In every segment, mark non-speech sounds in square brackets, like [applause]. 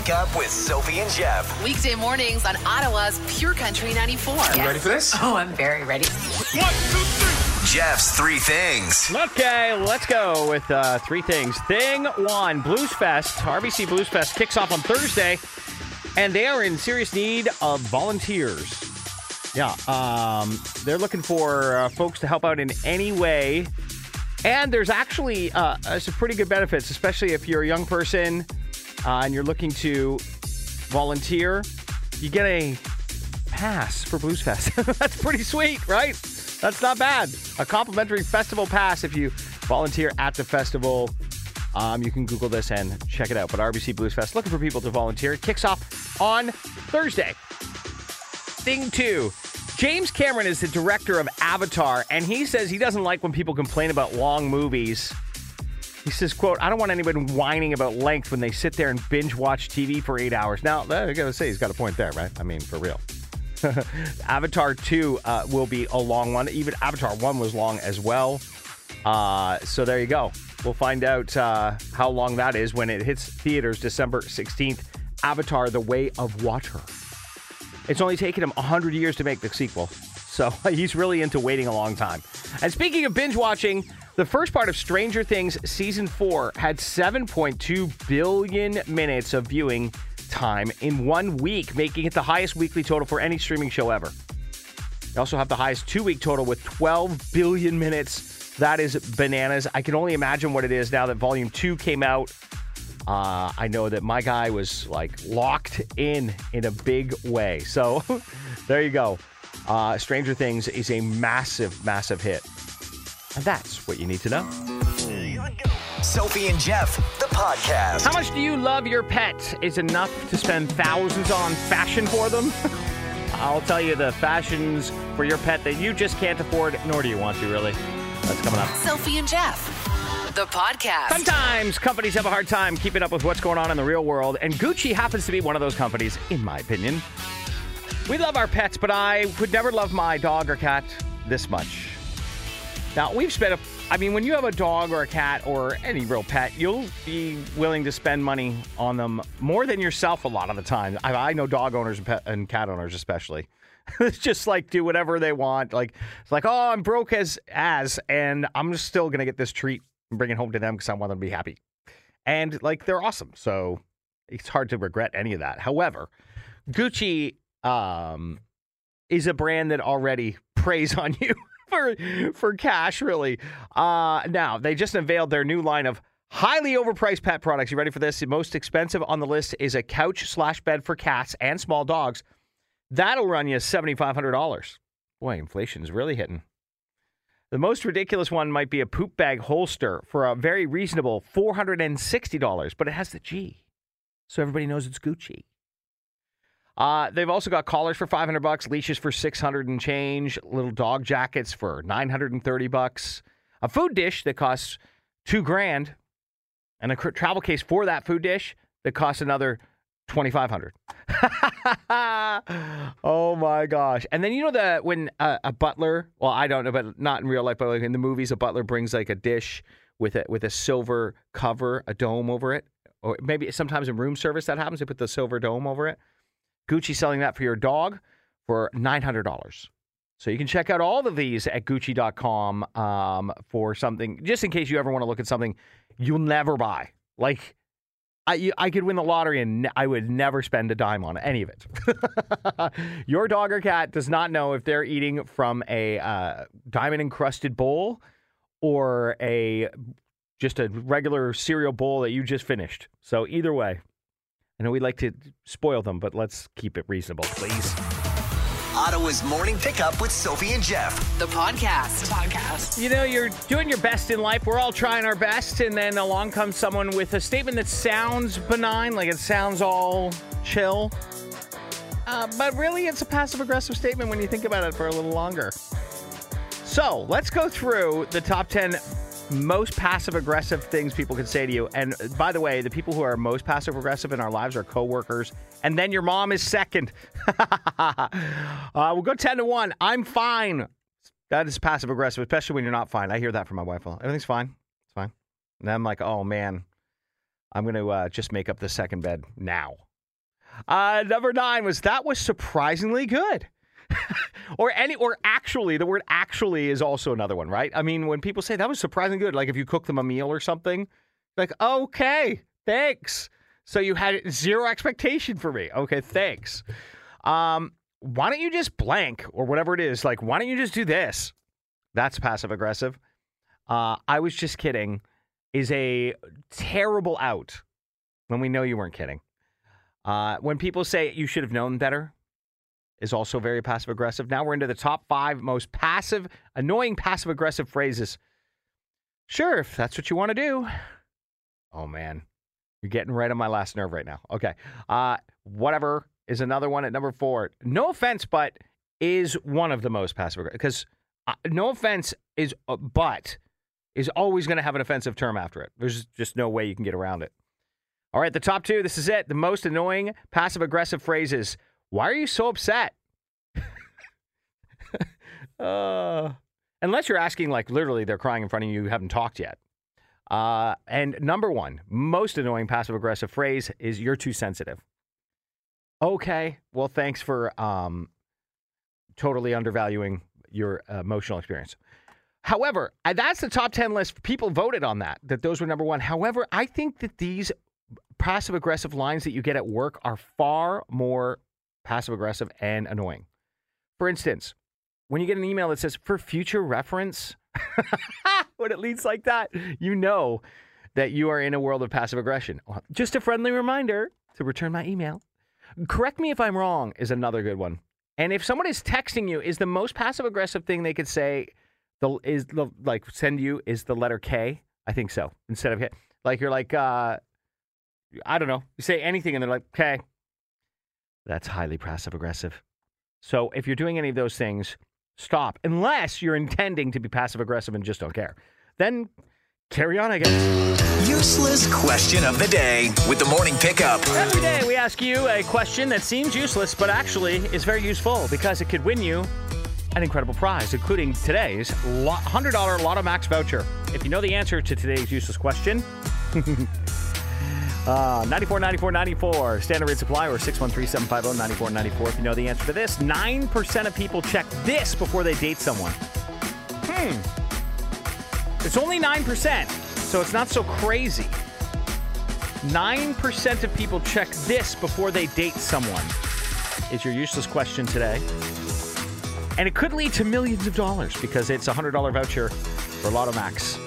Wake Up with Sophie and Jeff. Weekday mornings on Ottawa's Pure Country 94. You ready for this? Oh, I'm very ready. One, two, three. Jeff's three things. Okay, let's go with uh, three things. Thing one, Blues Fest, RBC Blues Fest kicks off on Thursday, and they are in serious need of volunteers. Yeah, um, they're looking for uh, folks to help out in any way. And there's actually uh, uh, some pretty good benefits, especially if you're a young person uh, and you're looking to volunteer. You get a pass for Blues Fest. [laughs] That's pretty sweet, right? That's not bad. A complimentary festival pass if you volunteer at the festival. Um, you can Google this and check it out. But RBC Blues Fest looking for people to volunteer. It kicks off on Thursday. Thing two. James Cameron is the director of Avatar, and he says he doesn't like when people complain about long movies. He says, quote, I don't want anyone whining about length when they sit there and binge watch TV for eight hours. Now, I gotta say, he's got a point there, right? I mean, for real. [laughs] Avatar 2 uh, will be a long one. Even Avatar 1 was long as well. Uh, so there you go. We'll find out uh, how long that is when it hits theaters December 16th. Avatar The Way of Water. It's only taken him 100 years to make the sequel. So [laughs] he's really into waiting a long time. And speaking of binge watching, the first part of Stranger Things season 4 had 7.2 billion minutes of viewing time in one week, making it the highest weekly total for any streaming show ever. They also have the highest two week total with 12 billion minutes. That is bananas. I can only imagine what it is now that Volume 2 came out. Uh, I know that my guy was like locked in in a big way. So [laughs] there you go. Uh, Stranger Things is a massive, massive hit. And that's what you need to know. Sophie and Jeff, the podcast. How much do you love your pet? Is enough to spend thousands on fashion for them? [laughs] I'll tell you the fashions for your pet that you just can't afford, nor do you want to, really. That's coming up. Sophie and Jeff, the podcast. Sometimes companies have a hard time keeping up with what's going on in the real world, and Gucci happens to be one of those companies, in my opinion. We love our pets, but I would never love my dog or cat this much. Now, we've spent a, I mean, when you have a dog or a cat or any real pet, you'll be willing to spend money on them more than yourself a lot of the time. I, I know dog owners and, pet, and cat owners especially. [laughs] it's just like do whatever they want. Like it's like, oh, I'm broke as as, and I'm just still gonna get this treat and bring it home to them because I want them to be happy. And like they're awesome, so it's hard to regret any of that. However, Gucci um, is a brand that already [laughs] preys on you for for cash, really. Uh, now they just unveiled their new line of highly overpriced pet products. You ready for this? The most expensive on the list is a couch slash bed for cats and small dogs. That'll run you seventy five hundred dollars. Boy, inflation's really hitting. The most ridiculous one might be a poop bag holster for a very reasonable four hundred and sixty dollars, but it has the G, so everybody knows it's Gucci. Uh, they've also got collars for 500 bucks, leashes for 600 and change, little dog jackets for 930 bucks, a food dish that costs two grand, and a travel case for that food dish that costs another 2500 [laughs] oh my gosh. And then you know that when a, a butler well i don't know but not in real life but like in the movies a butler brings like a dish with a with a silver cover a dome over it or maybe sometimes in room service that happens they put the silver dome over it Gucci selling that for your dog for $900. So you can check out all of these at Gucci.com um, for something, just in case you ever want to look at something you'll never buy. Like, I, I could win the lottery and I would never spend a dime on any of it. [laughs] your dog or cat does not know if they're eating from a uh, diamond encrusted bowl or a just a regular cereal bowl that you just finished. So either way, I know we like to spoil them, but let's keep it reasonable, please. Ottawa's morning pickup with Sophie and Jeff. The podcast. podcast. You know, you're doing your best in life. We're all trying our best, and then along comes someone with a statement that sounds benign, like it sounds all chill. Uh, but really, it's a passive aggressive statement when you think about it for a little longer. So let's go through the top 10 most passive aggressive things people can say to you. And uh, by the way, the people who are most passive aggressive in our lives are coworkers, and then your mom is second. [laughs] uh, we'll go 10 to 1. I'm fine. That is passive aggressive, especially when you're not fine. I hear that from my wife. Everything's fine. It's fine. And I'm like, oh man, I'm going to uh, just make up the second bed now. Uh, number nine was that was surprisingly good. [laughs] or any or actually the word actually is also another one, right? I mean, when people say that was surprisingly good, like if you cook them a meal or something, like okay, thanks. So you had zero expectation for me. Okay, thanks. Um, why don't you just blank or whatever it is? Like, why don't you just do this? That's passive aggressive. Uh, I was just kidding. Is a terrible out when we know you weren't kidding. Uh, when people say you should have known better, is also very passive aggressive. Now we're into the top five most passive, annoying passive aggressive phrases. Sure, if that's what you want to do. Oh man, you're getting right on my last nerve right now. Okay, uh, whatever is another one at number four. No offense, but is one of the most passive aggressive because uh, no offense is uh, but is always going to have an offensive term after it. There's just no way you can get around it. All right, the top two. This is it. The most annoying passive aggressive phrases. Why are you so upset? [laughs] uh, unless you're asking, like, literally, they're crying in front of you, you haven't talked yet. Uh, and number one, most annoying passive aggressive phrase is you're too sensitive. Okay, well, thanks for um, totally undervaluing your emotional experience. However, uh, that's the top 10 list. People voted on that, that those were number one. However, I think that these passive aggressive lines that you get at work are far more passive aggressive and annoying. For instance, when you get an email that says for future reference, [laughs] when it leads like that, you know that you are in a world of passive aggression. Just a friendly reminder to return my email. Correct me if I'm wrong is another good one. And if someone is texting you, is the most passive aggressive thing they could say the is the like send you is the letter K? I think so. Instead of like you're like uh I don't know. You say anything and they're like, okay. That's highly passive aggressive. So if you're doing any of those things, stop. Unless you're intending to be passive aggressive and just don't care. Then carry on, I guess. Useless question of the day with the morning pickup. Every day we ask you a question that seems useless, but actually is very useful because it could win you an incredible prize, including today's $100 Lotto Max voucher. If you know the answer to today's useless question, [laughs] Uh, 94 94 94, standard rate supply, or 613 750 9494. If you know the answer to this, 9% of people check this before they date someone. Hmm. It's only 9%, so it's not so crazy. 9% of people check this before they date someone, is your useless question today. And it could lead to millions of dollars because it's a $100 voucher for Lotto Max.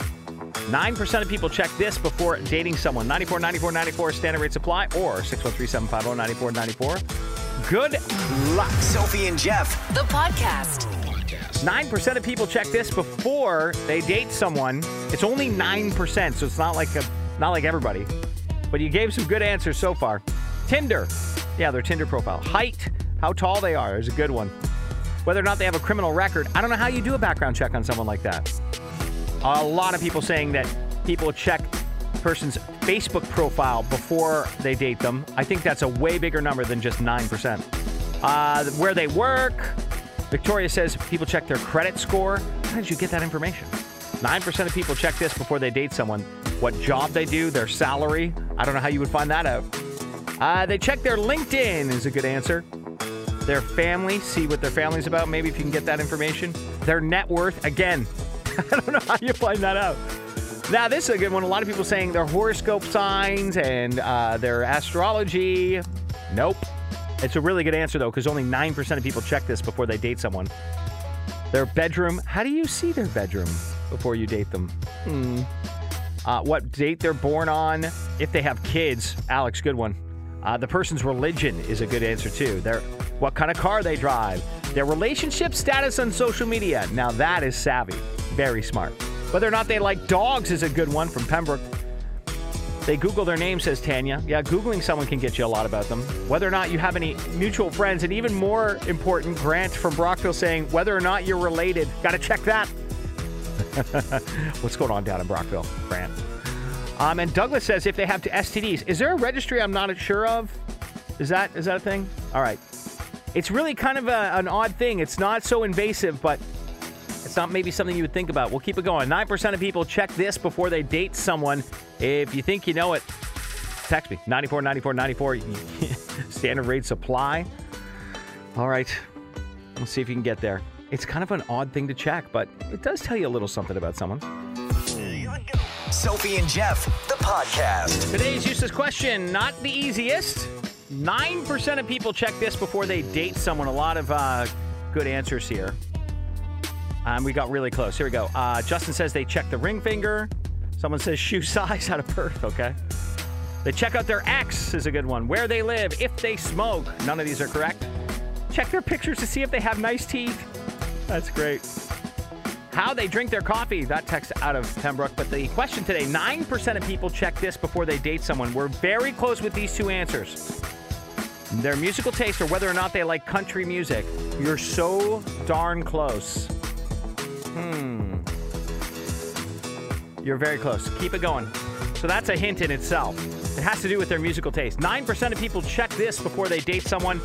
9% of people check this before dating someone. 94 94 94 standard rate supply or 613 750 9494. Good luck. Sophie and Jeff. The podcast. 9% of people check this before they date someone. It's only 9%, so it's not like a not like everybody. But you gave some good answers so far. Tinder. Yeah, their Tinder profile. Height, how tall they are is a good one. Whether or not they have a criminal record. I don't know how you do a background check on someone like that. A lot of people saying that people check person's Facebook profile before they date them. I think that's a way bigger number than just 9%. Uh, where they work. Victoria says people check their credit score. How did you get that information? 9% of people check this before they date someone. What job they do, their salary. I don't know how you would find that out. Uh, they check their LinkedIn, is a good answer. Their family, see what their family's about, maybe if you can get that information. Their net worth, again, [laughs] I don't know how you find that out. Now, this is a good one. A lot of people saying their horoscope signs and uh, their astrology. Nope. It's a really good answer, though, because only 9% of people check this before they date someone. Their bedroom. How do you see their bedroom before you date them? Hmm. Uh, what date they're born on? If they have kids. Alex, good one. Uh, the person's religion is a good answer, too. Their, what kind of car they drive. Their relationship status on social media. Now, that is savvy. Very smart. Whether or not they like dogs is a good one from Pembroke. They Google their name, says Tanya. Yeah, Googling someone can get you a lot about them. Whether or not you have any mutual friends, and even more important, Grant from Brockville saying whether or not you're related. Got to check that. [laughs] What's going on down in Brockville, Grant? Um, and Douglas says if they have to STDs, is there a registry I'm not sure of? Is that is that a thing? All right. It's really kind of a, an odd thing. It's not so invasive, but not maybe something you would think about. We'll keep it going. 9% of people check this before they date someone. If you think you know it, text me 94 94 94. [laughs] standard rate supply. All right, let's see if you can get there. It's kind of an odd thing to check, but it does tell you a little something about someone. Sophie and Jeff, the podcast. Today's useless question, not the easiest. 9% of people check this before they date someone. A lot of uh, good answers here. Um, we got really close. Here we go. Uh, Justin says they check the ring finger. Someone says shoe size out of birth. Okay. They check out their ex is a good one. Where they live, if they smoke. None of these are correct. Check their pictures to see if they have nice teeth. That's great. How they drink their coffee. That text out of Pembroke. But the question today 9% of people check this before they date someone. We're very close with these two answers. Their musical taste or whether or not they like country music. You're so darn close. Hmm. You're very close. Keep it going. So that's a hint in itself. It has to do with their musical taste. 9% of people check this before they date someone.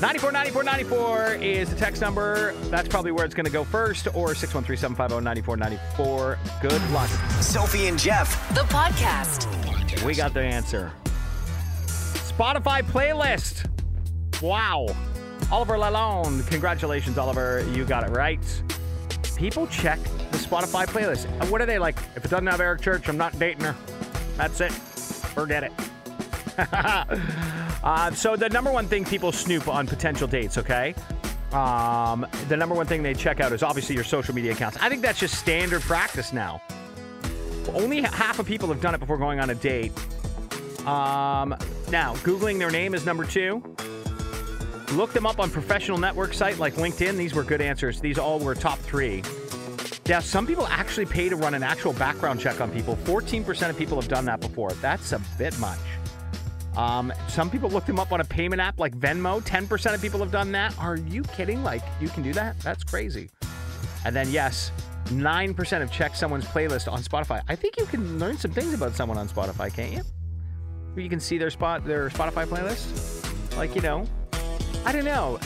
94 94 94 is the text number. That's probably where it's going to go first, or 613 750 9494. Good luck. Sophie and Jeff, The podcast. We got the answer. Spotify playlist. Wow. Oliver Lalonde. Congratulations, Oliver. You got it right. People check the Spotify playlist. What are they like? If it doesn't have Eric Church, I'm not dating her. That's it. Forget it. [laughs] uh, so the number one thing people snoop on potential dates, okay? Um, the number one thing they check out is obviously your social media accounts. I think that's just standard practice now. Only half of people have done it before going on a date. Um, now, Googling their name is number two. Look them up on professional network site like LinkedIn. These were good answers. These all were top three. Yeah, some people actually pay to run an actual background check on people. 14% of people have done that before. That's a bit much. Um, some people look them up on a payment app like Venmo. 10% of people have done that. Are you kidding? Like, you can do that? That's crazy. And then, yes, 9% have checked someone's playlist on Spotify. I think you can learn some things about someone on Spotify, can't you? You can see their spot, their Spotify playlist. Like, you know, I don't know.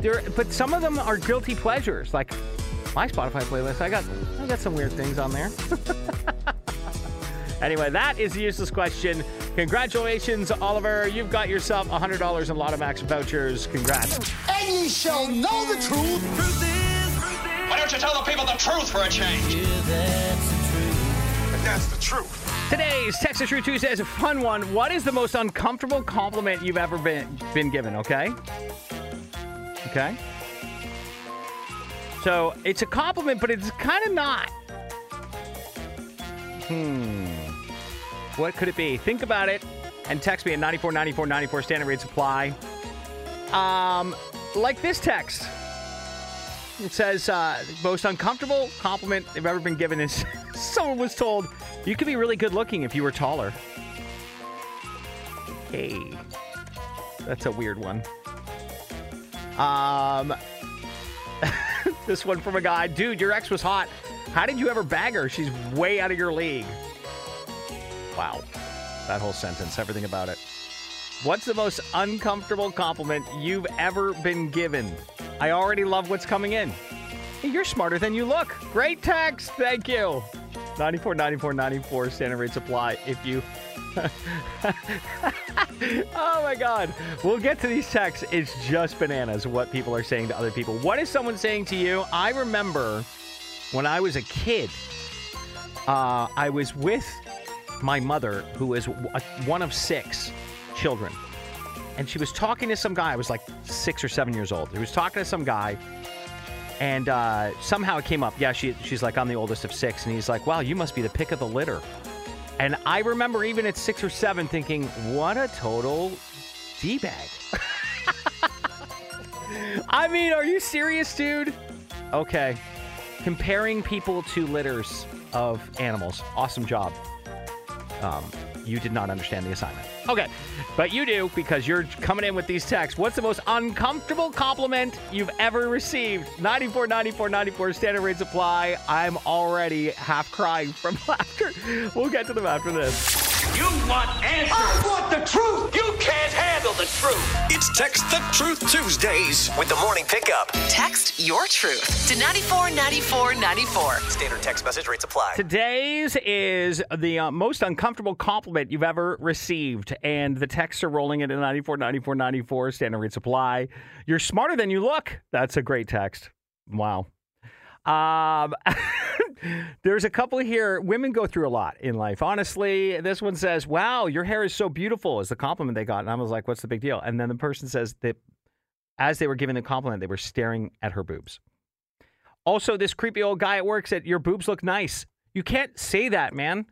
There, but some of them are guilty pleasures. Like my Spotify playlist, I got, I got some weird things on there. [laughs] anyway, that is the useless question. Congratulations, Oliver. You've got yourself $100 in Lotto Max vouchers. Congrats. and ye shall know the truth. truth is Why don't you tell the people the truth for a change? That's the truth. Today's Text the Truth Tuesday is a fun one. What is the most uncomfortable compliment you've ever been been given? Okay. Okay. So it's a compliment, but it's kind of not. Hmm. What could it be? Think about it and text me at 94 94 94 standard rate supply. Um, like this text. It says, uh, most uncomfortable compliment they've ever been given is [laughs] someone was told, you could be really good looking if you were taller. Hey, that's a weird one. Um, [laughs] this one from a guy, dude, your ex was hot. How did you ever bag her? She's way out of your league. Wow. That whole sentence, everything about it. What's the most uncomfortable compliment you've ever been given? I already love what's coming in. Hey, you're smarter than you look. Great text. Thank you. 94 94 94 standard rate supply if you [laughs] oh my god. We'll get to these texts. It's just bananas what people are saying to other people. What is someone saying to you? I remember when i was a kid uh, i was with my mother who was one of six children. And she was talking to some guy. I was like six or seven years old. He was talking to some guy and uh, somehow it came up. Yeah, she, she's like, I'm the oldest of six. And he's like, wow, you must be the pick of the litter. And I remember even at six or seven thinking, what a total D bag. [laughs] I mean, are you serious, dude? Okay. Comparing people to litters of animals. Awesome job. Um, you did not understand the assignment. Okay, but you do because you're coming in with these texts. What's the most uncomfortable compliment you've ever received? 94, 94, 94 standard rate supply. I'm already half crying from [laughs] laughter. We'll get to them after this. You want answers. I want the truth. You can't handle the truth. it's It's Text the Truth Tuesdays with the morning pickup. Text your truth to 949494. Standard text message rates apply. Today's is the uh, most uncomfortable compliment you've ever received, and the texts are rolling into 94, 94, 94, standard rate supply. You're smarter than you look. That's a great text. Wow. Um, [laughs] there's a couple here. Women go through a lot in life. Honestly, this one says, "Wow, your hair is so beautiful." Is the compliment they got, and I was like, "What's the big deal?" And then the person says that as they were giving the compliment, they were staring at her boobs. Also, this creepy old guy at work said, Your boobs look nice. You can't say that, man.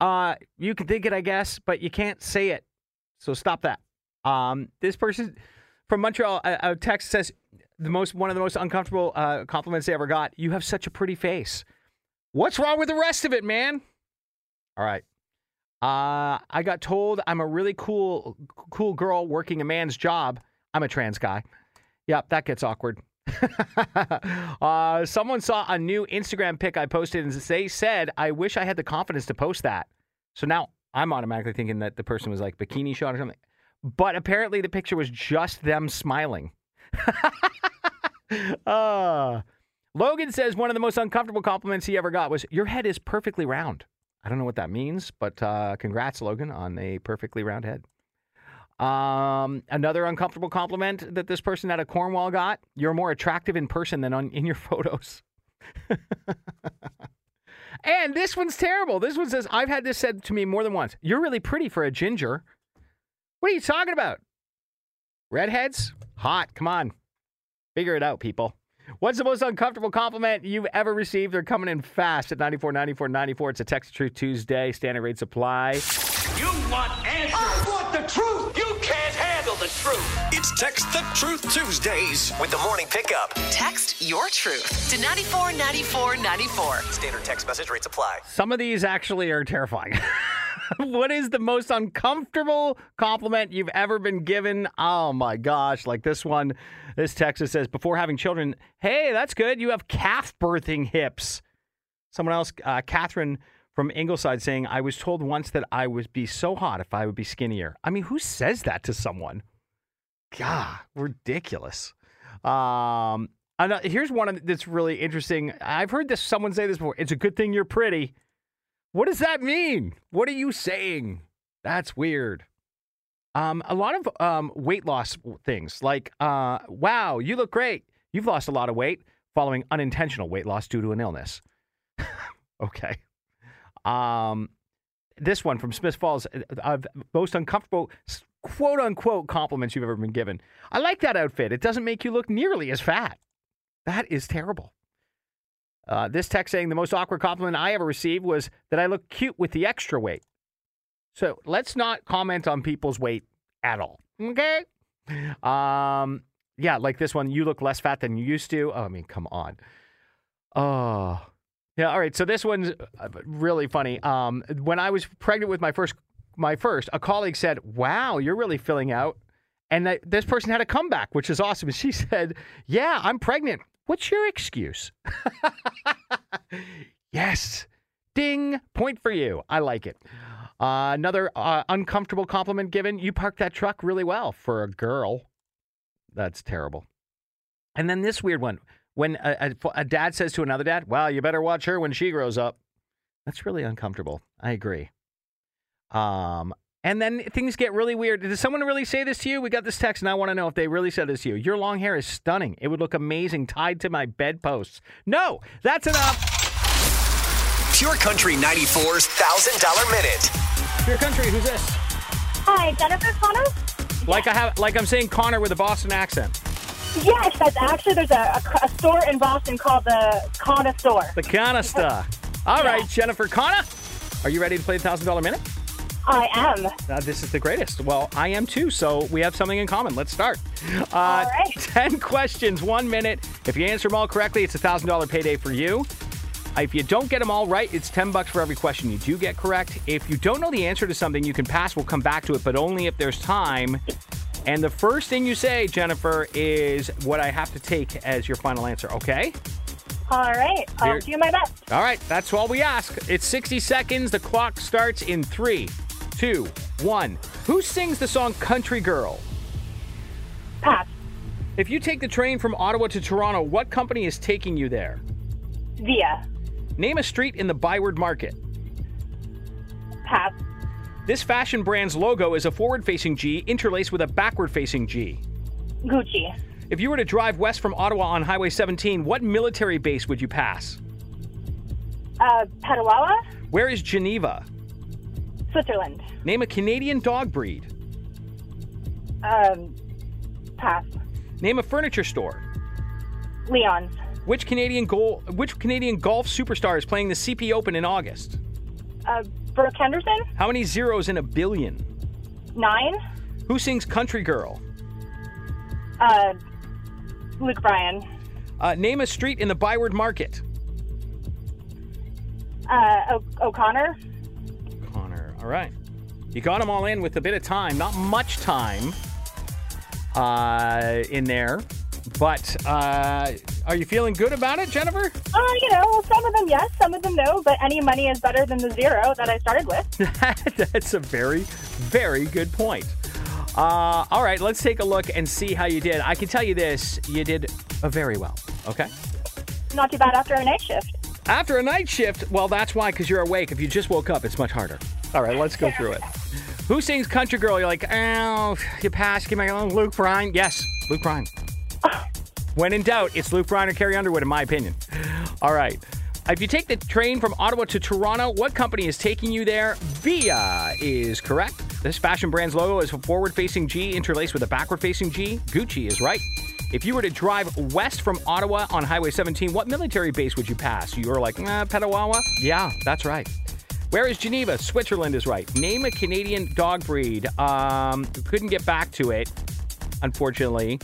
Uh, you can think it, I guess, but you can't say it. So stop that. Um, this person from Montreal, a, a text says, the most one of the most uncomfortable uh, compliments they ever got. You have such a pretty face. What's wrong with the rest of it, man? All right. Uh, I got told I'm a really cool, cool girl working a man's job. I'm a trans guy. Yep, that gets awkward. [laughs] uh, someone saw a new Instagram pic I posted and they said, I wish I had the confidence to post that. So now I'm automatically thinking that the person was like bikini shot or something. But apparently the picture was just them smiling. [laughs] uh, Logan says one of the most uncomfortable compliments he ever got was, Your head is perfectly round. I don't know what that means, but uh, congrats, Logan, on a perfectly round head. Um, another uncomfortable compliment that this person out of Cornwall got: "You're more attractive in person than on in your [laughs] photos." and this one's terrible. This one says, "I've had this said to me more than once. You're really pretty for a ginger." What are you talking about? Redheads, hot. Come on, figure it out, people. What's the most uncomfortable compliment you've ever received? They're coming in fast at 94, 94, 94. It's a Text Truth Tuesday. Standard rate supply. You want answers. I want the truth. You can't handle the truth. It's Text the Truth Tuesdays with the morning pickup. Text your truth to 949494. Standard text message rates apply. Some of these actually are terrifying. [laughs] [laughs] what is the most uncomfortable compliment you've ever been given? Oh my gosh, like this one. This Texas says, before having children, hey, that's good. You have calf birthing hips. Someone else, uh, Catherine from Ingleside, saying, I was told once that I would be so hot if I would be skinnier. I mean, who says that to someone? God, ridiculous. Um, and, here's one that's really interesting. I've heard this someone say this before. It's a good thing you're pretty. What does that mean? What are you saying? That's weird. Um, a lot of um, weight loss things, like, uh, wow, you look great. You've lost a lot of weight following unintentional weight loss due to an illness. [laughs] okay. Um, this one from Smith Falls, uh, most uncomfortable quote unquote compliments you've ever been given. I like that outfit. It doesn't make you look nearly as fat. That is terrible. Uh, this text saying the most awkward compliment I ever received was that I look cute with the extra weight. So let's not comment on people's weight at all. Okay. Um, yeah, like this one, you look less fat than you used to. Oh, I mean, come on. Oh, yeah. All right. So this one's uh, really funny. Um, when I was pregnant with my first, my first, a colleague said, "Wow, you're really filling out," and that, this person had a comeback, which is awesome. She said, "Yeah, I'm pregnant. What's your excuse?" [laughs] yes. Ding. Point for you. I like it. Uh, another uh, uncomfortable compliment given. You parked that truck really well for a girl. That's terrible. And then this weird one when a, a, a, dad says to another dad, "Well, you better watch her when she grows up." That's really uncomfortable. I agree. Um, and then things get really weird. Did someone really say this to you? We got this text, and I want to know if they really said this to you. Your long hair is stunning. It would look amazing tied to my bedposts. No, that's enough. Pure Country 94's $1,000 minute. Pure Country, who's this? Hi, Jennifer Connor. Like I have, like I'm saying Connor with a Boston accent. Yes, that's actually there's a, a, a store in Boston called the Connor Store. The Connor Store. All Yeah. right, Jennifer Connor, are you ready to play the thousand dollar minute? I am. Uh, this is the greatest. Well, I am too, so we have something in common. Let's start. Uh, All right. [laughs] 10 questions, one minute. If you answer them all correctly, it's a $1,000 payday for you. If you don't get them all right, it's 10 bucks for every question you do get correct. If you don't know the answer to something, you can pass. We'll come back to it, but only if there's time. And the first thing you say, Jennifer, is what I have to take as your final answer, okay? All right. I'll Here- do my best. All right, that's all we ask. It's 60 seconds. The clock starts in three, two, one. Who sings the song Country Girl? Pass. If you take the train from Ottawa to Toronto, what company is taking you there? Via. Name a street in the Byward Market. Pass. This fashion brand's logo is a forward facing G interlaced with a backward facing G. Gucci. If you were to drive west from Ottawa on Highway 17, what military base would you pass? Uh, Petawawa. Where is Geneva? Switzerland. Name a Canadian dog breed. Um, pass. Name a furniture store. Leon's. Which Canadian goal which Canadian golf superstar is playing the CP Open in August? Uh, Brooke Henderson. How many zeros in a billion? Nine. Who sings Country Girl? Uh, Luke Bryan. Uh, name a street in the Byward Market. Uh, o- O'Connor. All right. You got them all in with a bit of time. Not much time uh, in there. But uh, are you feeling good about it, Jennifer? Uh, you know, some of them yes, some of them no, but any money is better than the zero that I started with. [laughs] That's a very, very good point. Uh, all right, let's take a look and see how you did. I can tell you this you did uh, very well, okay? Not too bad after a night shift. After a night shift, well, that's why, because you're awake. If you just woke up, it's much harder. All right, let's go through it. Who sings Country Girl? You're like, oh, you passed. Give me a Luke Bryan. Yes, Luke Bryan. When in doubt, it's Luke Bryan or Carrie Underwood, in my opinion. All right. If you take the train from Ottawa to Toronto, what company is taking you there? Via is correct. This fashion brand's logo is a forward facing G interlaced with a backward facing G. Gucci is right. If you were to drive west from Ottawa on Highway 17, what military base would you pass? You're like, uh, nah, Petawawa? Yeah, that's right. Where is Geneva? Switzerland is right. Name a Canadian dog breed. Um, couldn't get back to it, unfortunately.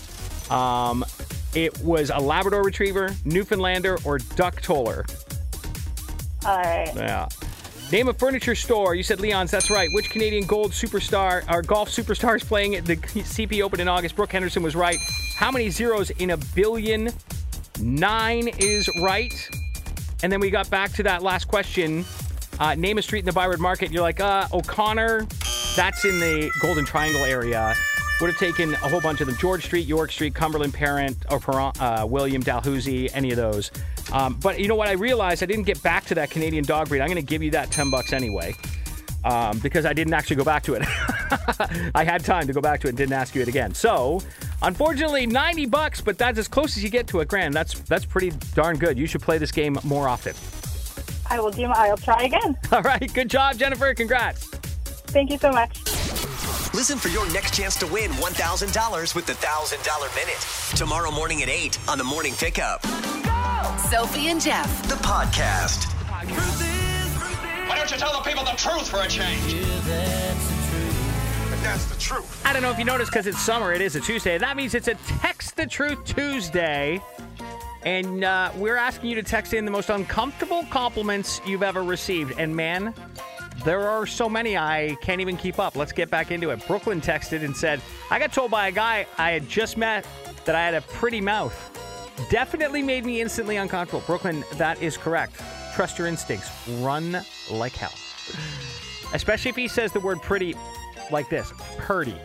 Um, it was a Labrador Retriever, Newfoundlander, or Duck Toller. All right. Yeah. Name a furniture store. You said Leon's. That's right. Which Canadian gold superstar or golf superstar is playing at the CP Open in August? Brooke Henderson was right. How many zeros in a billion? Nine is right. And then we got back to that last question. Uh, name a street in the Byward Market. You're like, uh, O'Connor. That's in the Golden Triangle area. Would have taken a whole bunch of them. George Street, York Street, Cumberland Parent, or uh, William Dalhousie, any of those. Um, but you know what? I realized I didn't get back to that Canadian dog breed. I'm going to give you that 10 bucks anyway. Um, because I didn't actually go back to it. [laughs] I had time to go back to it and didn't ask you it again. So, unfortunately, 90 bucks, but that's as close as you get to a grand. That's that's pretty darn good. You should play this game more often. I will do. my, I'll try again. [laughs] All right, good job, Jennifer. Congrats. Thank you so much. Listen for your next chance to win $1,000 with the $1,000 Minute. Tomorrow morning at 8 on the Morning Pickup. Sophie and Jeff. The podcast. Why don't you tell the people the truth for a change? That's the truth. I don't know if you noticed because it's summer, it is a Tuesday. That means it's a Text the Truth Tuesday. And uh, we're asking you to text in the most uncomfortable compliments you've ever received. And man, there are so many I can't even keep up. Let's get back into it. Brooklyn texted and said, I got told by a guy I had just met that I had a pretty mouth. Definitely made me instantly uncomfortable. Brooklyn, that is correct. Trust your instincts. Run like hell. Especially if he says the word pretty like this purdy.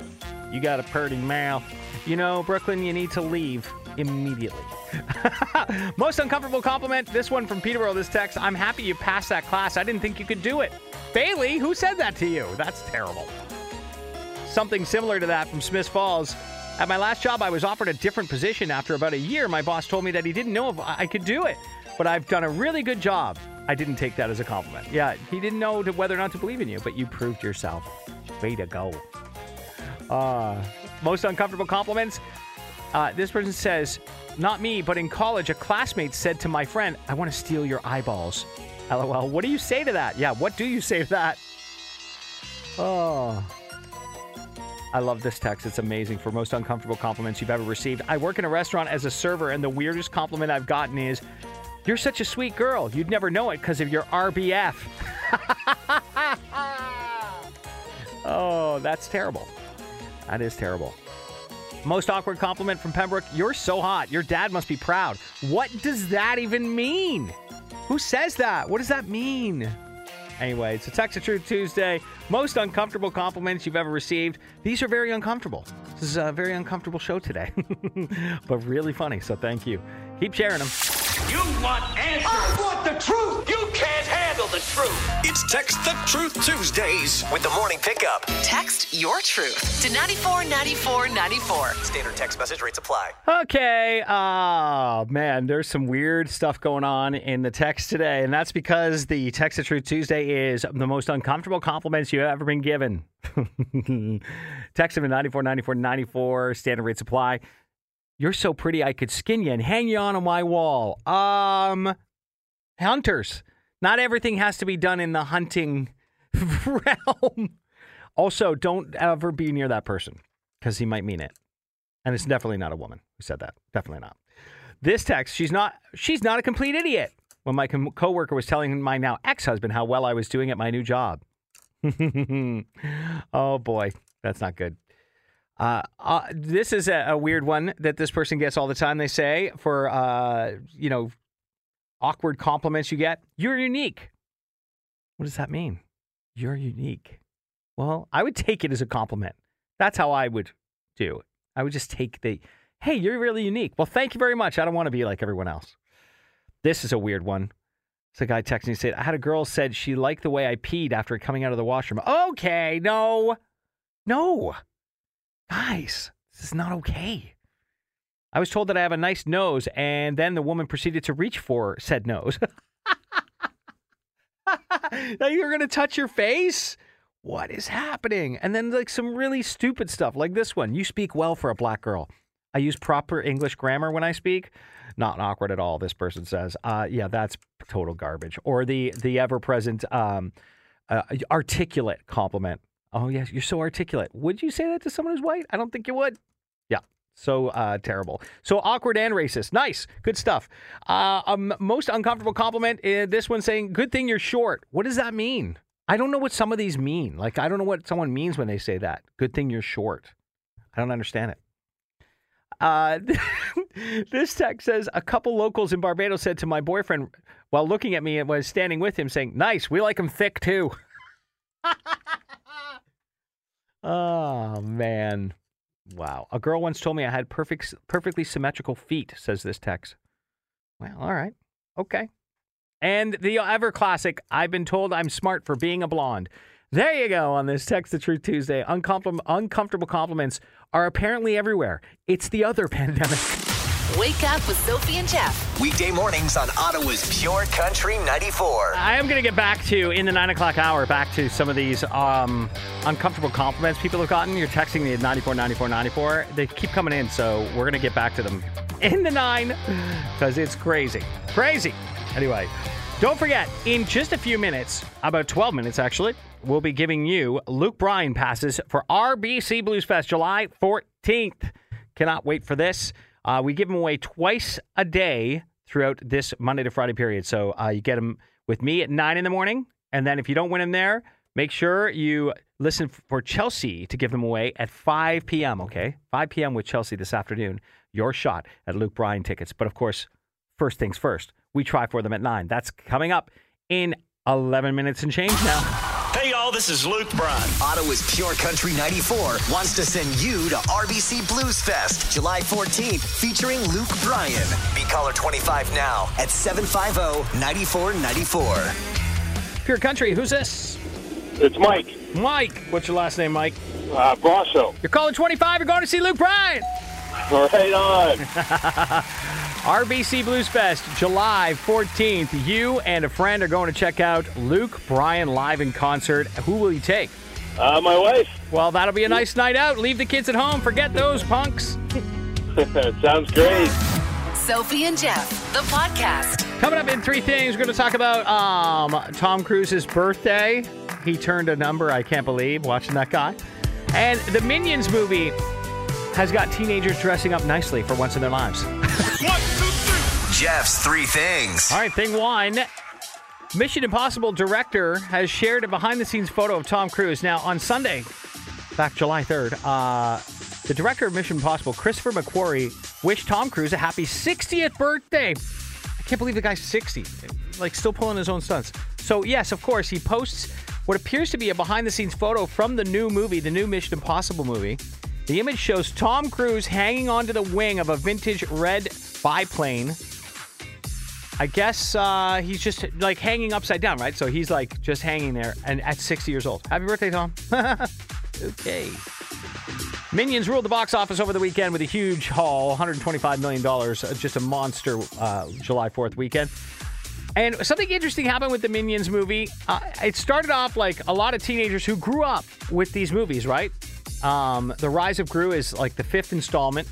You got a purdy mouth. You know, Brooklyn, you need to leave immediately. [laughs] Most uncomfortable compliment. This one from Peterborough. This text. I'm happy you passed that class. I didn't think you could do it. Bailey, who said that to you? That's terrible. Something similar to that from Smith Falls. At my last job, I was offered a different position. After about a year, my boss told me that he didn't know if I could do it, but I've done a really good job. I didn't take that as a compliment. Yeah, he didn't know to, whether or not to believe in you, but you proved yourself. Way to go. Uh, most uncomfortable compliments. Uh, this person says, not me, but in college, a classmate said to my friend, I want to steal your eyeballs. LOL. What do you say to that? Yeah, what do you say to that? Oh. I love this text. It's amazing for most uncomfortable compliments you've ever received. I work in a restaurant as a server, and the weirdest compliment I've gotten is, You're such a sweet girl. You'd never know it because of your RBF. [laughs] oh, that's terrible. That is terrible. Most awkward compliment from Pembroke You're so hot. Your dad must be proud. What does that even mean? Who says that? What does that mean? Anyway, it's a Text of Truth Tuesday. Most uncomfortable compliments you've ever received. These are very uncomfortable. This is a very uncomfortable show today, [laughs] but really funny. So thank you. Keep sharing them. You want answers. I want the truth. You can't handle the truth. It's Text the Truth Tuesdays with the morning pickup. Text your truth to 949494. Standard text message rates apply. Okay. Oh, man. There's some weird stuff going on in the text today. And that's because the Text the Truth Tuesday is the most uncomfortable compliments you've ever been given. [laughs] text them to 949494. Standard rates apply. You're so pretty, I could skin you and hang you on my wall. Um, hunters. Not everything has to be done in the hunting [laughs] realm. Also, don't ever be near that person because he might mean it. And it's definitely not a woman who said that. Definitely not. This text, she's not she's not a complete idiot. When my coworker was telling my now ex-husband how well I was doing at my new job. [laughs] oh boy, that's not good. Uh, uh, this is a, a weird one that this person gets all the time. They say for uh, you know awkward compliments you get. You're unique. What does that mean? You're unique. Well, I would take it as a compliment. That's how I would do. It. I would just take the, hey, you're really unique. Well, thank you very much. I don't want to be like everyone else. This is a weird one. It's a guy texting me said, I had a girl said she liked the way I peed after coming out of the washroom. Okay, no, no, guys, this is not okay. I was told that I have a nice nose, and then the woman proceeded to reach for said nose. [laughs] now you're going to touch your face? What is happening? And then, like, some really stupid stuff like this one. You speak well for a black girl. I use proper English grammar when I speak. Not awkward at all, this person says. Uh, yeah, that's total garbage. Or the, the ever present um, uh, articulate compliment. Oh, yes, you're so articulate. Would you say that to someone who's white? I don't think you would. Yeah. So uh, terrible. So awkward and racist. Nice. Good stuff. Uh, um, most uncomfortable compliment. Uh, this one saying, good thing you're short. What does that mean? I don't know what some of these mean. Like, I don't know what someone means when they say that. Good thing you're short. I don't understand it. Uh, [laughs] this text says a couple locals in Barbados said to my boyfriend while looking at me and was standing with him, saying, "Nice, we like him thick too." [laughs] oh man, wow! A girl once told me I had perfect, perfectly symmetrical feet. Says this text. Well, all right, okay. And the ever classic, I've been told I'm smart for being a blonde. There you go on this Text the Truth Tuesday. Uncompl- uncomfortable compliments are apparently everywhere. It's the other [laughs] pandemic. Wake up with Sophie and Jeff. Weekday mornings on Ottawa's Pure Country 94. I am going to get back to, in the nine o'clock hour, back to some of these um, uncomfortable compliments people have gotten. You're texting me at 94, 94, 94. They keep coming in, so we're going to get back to them [laughs] in the nine because it's crazy. Crazy. Anyway, don't forget, in just a few minutes, about 12 minutes actually, we'll be giving you Luke Bryan passes for RBC Blues Fest July 14th. Cannot wait for this. Uh, we give them away twice a day throughout this Monday to Friday period. So uh, you get them with me at 9 in the morning. And then if you don't win them there, make sure you listen for Chelsea to give them away at 5 p.m., okay? 5 p.m. with Chelsea this afternoon. Your shot at Luke Bryan tickets. But of course, first things first, we try for them at 9. That's coming up in 11 minutes and change now. Hey, y'all, this is Luke Bryan. Ottawa's Pure Country 94 wants to send you to RBC Blues Fest July 14th featuring Luke Bryan. Be caller 25 now at 750-9494. Pure Country, who's this? It's Mike. Mike. What's your last name, Mike? Uh, Brasso. You're calling 25. You're going to see Luke Bryan. Right on. [laughs] RBC Blues Fest, July 14th. You and a friend are going to check out Luke Bryan live in concert. Who will you take? Uh, my wife. Well, that'll be a nice night out. Leave the kids at home. Forget those punks. [laughs] Sounds great. Sophie and Jeff, the podcast. Coming up in three things, we're going to talk about um, Tom Cruise's birthday. He turned a number I can't believe watching that guy. And the Minions movie has got teenagers dressing up nicely for once in their lives. Jeff's three things. All right, thing one. Mission Impossible director has shared a behind the scenes photo of Tom Cruise. Now, on Sunday, back July 3rd, uh, the director of Mission Impossible, Christopher McQuarrie, wished Tom Cruise a happy 60th birthday. I can't believe the guy's 60. Like, still pulling his own stunts. So, yes, of course, he posts what appears to be a behind the scenes photo from the new movie, the new Mission Impossible movie. The image shows Tom Cruise hanging onto the wing of a vintage red biplane. I guess uh, he's just like hanging upside down, right? So he's like just hanging there and at 60 years old. Happy birthday, Tom. [laughs] okay. Minions ruled the box office over the weekend with a huge haul, $125 million, uh, just a monster uh, July 4th weekend. And something interesting happened with the Minions movie. Uh, it started off like a lot of teenagers who grew up with these movies, right? Um, the Rise of Gru is like the fifth installment.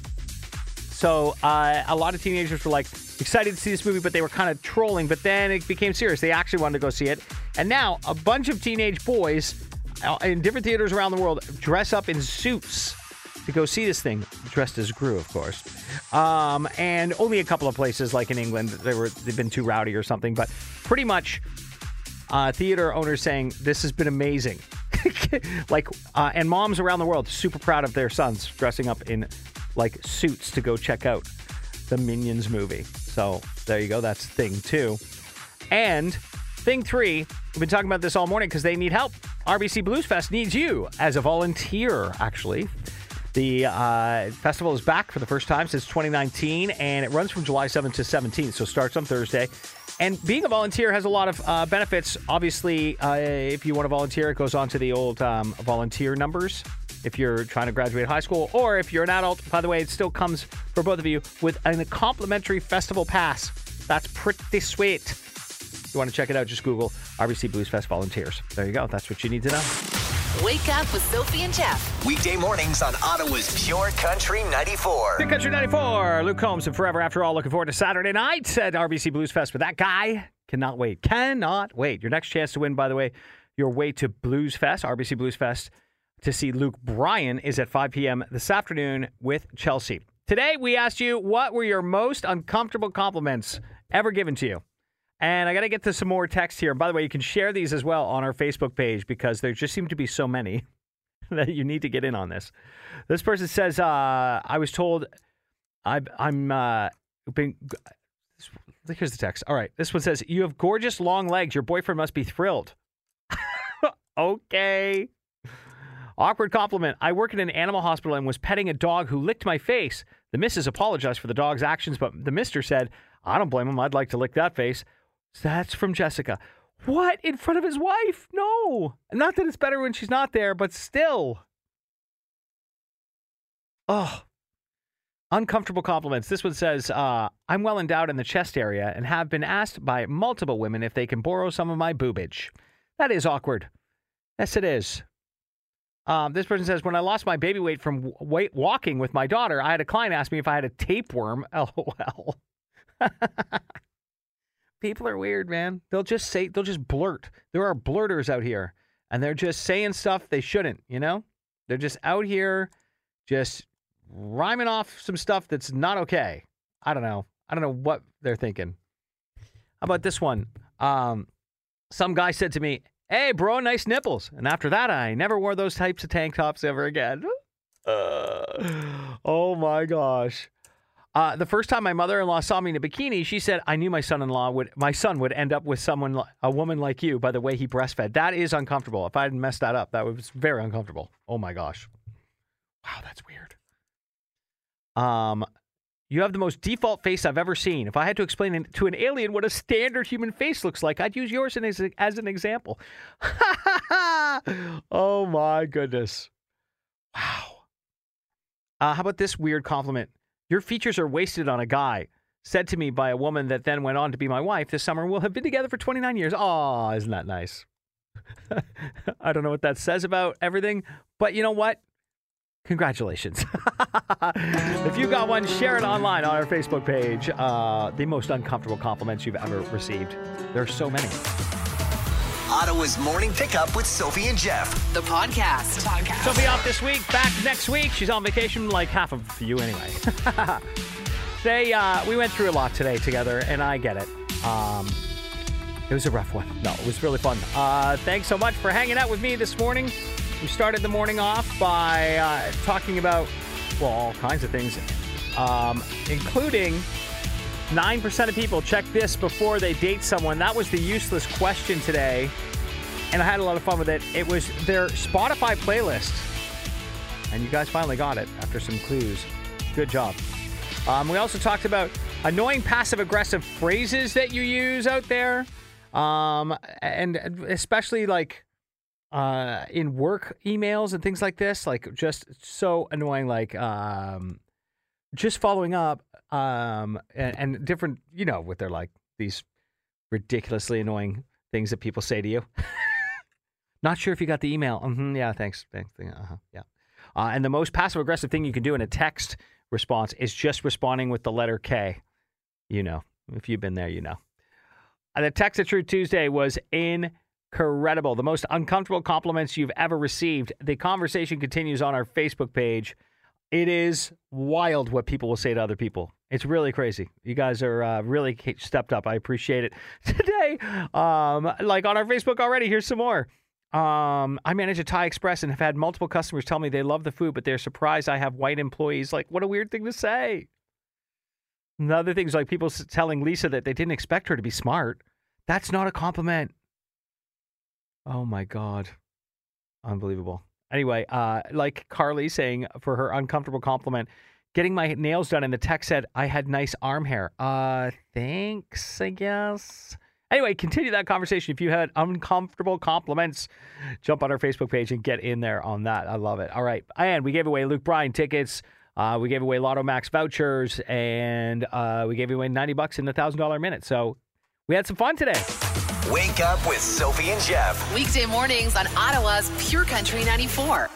So uh, a lot of teenagers were like excited to see this movie, but they were kind of trolling. But then it became serious. They actually wanted to go see it. And now a bunch of teenage boys uh, in different theaters around the world dress up in suits to go see this thing, dressed as Gru, of course. Um, and only a couple of places, like in England, they were they've been too rowdy or something. But pretty much, uh, theater owners saying this has been amazing. [laughs] like, uh, and moms around the world super proud of their sons dressing up in like suits to go check out the Minions movie. So there you go. That's thing two. And thing three, we've been talking about this all morning because they need help. RBC Bluesfest needs you as a volunteer, actually. The uh, festival is back for the first time since 2019, and it runs from July 7th to 17th, so starts on Thursday. And being a volunteer has a lot of uh, benefits. Obviously, uh, if you want to volunteer, it goes on to the old um, volunteer numbers if you're trying to graduate high school, or if you're an adult. By the way, it still comes for both of you with a complimentary festival pass. That's pretty sweet. If you want to check it out, just Google RBC Bluesfest volunteers. There you go. That's what you need to know. Wake up with Sophie and Jeff. Weekday mornings on Ottawa's Pure Country 94. Pure Country 94, Luke Combs and Forever After All. Looking forward to Saturday night at RBC Bluesfest with that guy. Cannot wait. Cannot wait. Your next chance to win, by the way, your way to Bluesfest, RBC Bluesfest, to see Luke Bryan is at 5 p.m. this afternoon with Chelsea. Today, we asked you what were your most uncomfortable compliments ever given to you? And I got to get to some more text here. By the way, you can share these as well on our Facebook page because there just seem to be so many [laughs] that you need to get in on this. This person says, uh, I was told I, I'm uh, been. Here's the text. All right. This one says, You have gorgeous long legs. Your boyfriend must be thrilled. [laughs] okay. Awkward compliment. I work in an animal hospital and was petting a dog who licked my face. The missus apologized for the dog's actions, but the mister said, I don't blame him. I'd like to lick that face. That's from Jessica. What? In front of his wife? No. Not that it's better when she's not there, but still. Oh. Uncomfortable compliments. This one says, uh, I'm well endowed in the chest area and have been asked by multiple women if they can borrow some of my boobage. That is awkward. Yes, it is. Um, this person says, when I lost my baby weight from w- weight walking with my daughter, I had a client ask me if I had a tapeworm. [laughs] LOL. [laughs] People are weird, man. They'll just say, they'll just blurt. There are blurters out here, and they're just saying stuff they shouldn't, you know? They're just out here just rhyming off some stuff that's not okay. I don't know. I don't know what they're thinking. How about this one? Um, some guy said to me, Hey, bro, nice nipples. And after that, I never wore those types of tank tops ever again. Uh, [gasps] oh my gosh. Uh, the first time my mother-in-law saw me in a bikini, she said, "I knew my son-in-law would, my son would end up with someone, a woman like you, by the way he breastfed." That is uncomfortable. If I hadn't messed that up, that was very uncomfortable. Oh my gosh, wow, that's weird. Um, you have the most default face I've ever seen. If I had to explain to an alien what a standard human face looks like, I'd use yours as, as an example. [laughs] oh my goodness, wow. Uh, how about this weird compliment? Your features are wasted on a guy. Said to me by a woman that then went on to be my wife this summer. We'll have been together for 29 years. Oh, isn't that nice? [laughs] I don't know what that says about everything, but you know what? Congratulations. [laughs] if you got one, share it online on our Facebook page. Uh, the most uncomfortable compliments you've ever received. There are so many. Ottawa's morning pickup with Sophie and Jeff. The podcast. Podcast. Sophie off this week, back next week. She's on vacation, like half of you anyway. [laughs] they, uh, we went through a lot today together, and I get it. Um, it was a rough one. No, it was really fun. Uh, thanks so much for hanging out with me this morning. We started the morning off by uh, talking about, well, all kinds of things, um, including 9% of people check this before they date someone. That was the useless question today. And I had a lot of fun with it. It was their Spotify playlist. And you guys finally got it after some clues. Good job. Um, we also talked about annoying passive aggressive phrases that you use out there. Um, and especially like uh, in work emails and things like this, like just so annoying, like um, just following up um, and, and different, you know, with they're like these ridiculously annoying things that people say to you. [laughs] Not sure if you got the email. hmm yeah, thanks. thanks uh-huh, yeah. Uh, and the most passive aggressive thing you can do in a text response is just responding with the letter K. You know, if you've been there, you know. Uh, the Text the Truth Tuesday was incredible. The most uncomfortable compliments you've ever received. The conversation continues on our Facebook page. It is wild what people will say to other people. It's really crazy. You guys are uh, really stepped up. I appreciate it. [laughs] Today, um, like on our Facebook already, here's some more. Um, I manage a Thai Express and have had multiple customers tell me they love the food, but they're surprised I have white employees. Like, what a weird thing to say. And other things like people telling Lisa that they didn't expect her to be smart. That's not a compliment. Oh my God. Unbelievable. Anyway, uh, like Carly saying for her uncomfortable compliment, getting my nails done, and the tech said I had nice arm hair. Uh, thanks, I guess. Anyway, continue that conversation. If you had uncomfortable compliments, jump on our Facebook page and get in there on that. I love it. All right. And we gave away Luke Bryan tickets. Uh, we gave away Lotto Max vouchers, and uh, we gave away 90 bucks in the $1,000 minute. So we had some fun today. Wake up with Sophie and Jeff. Weekday mornings on Ottawa's Pure Country 94.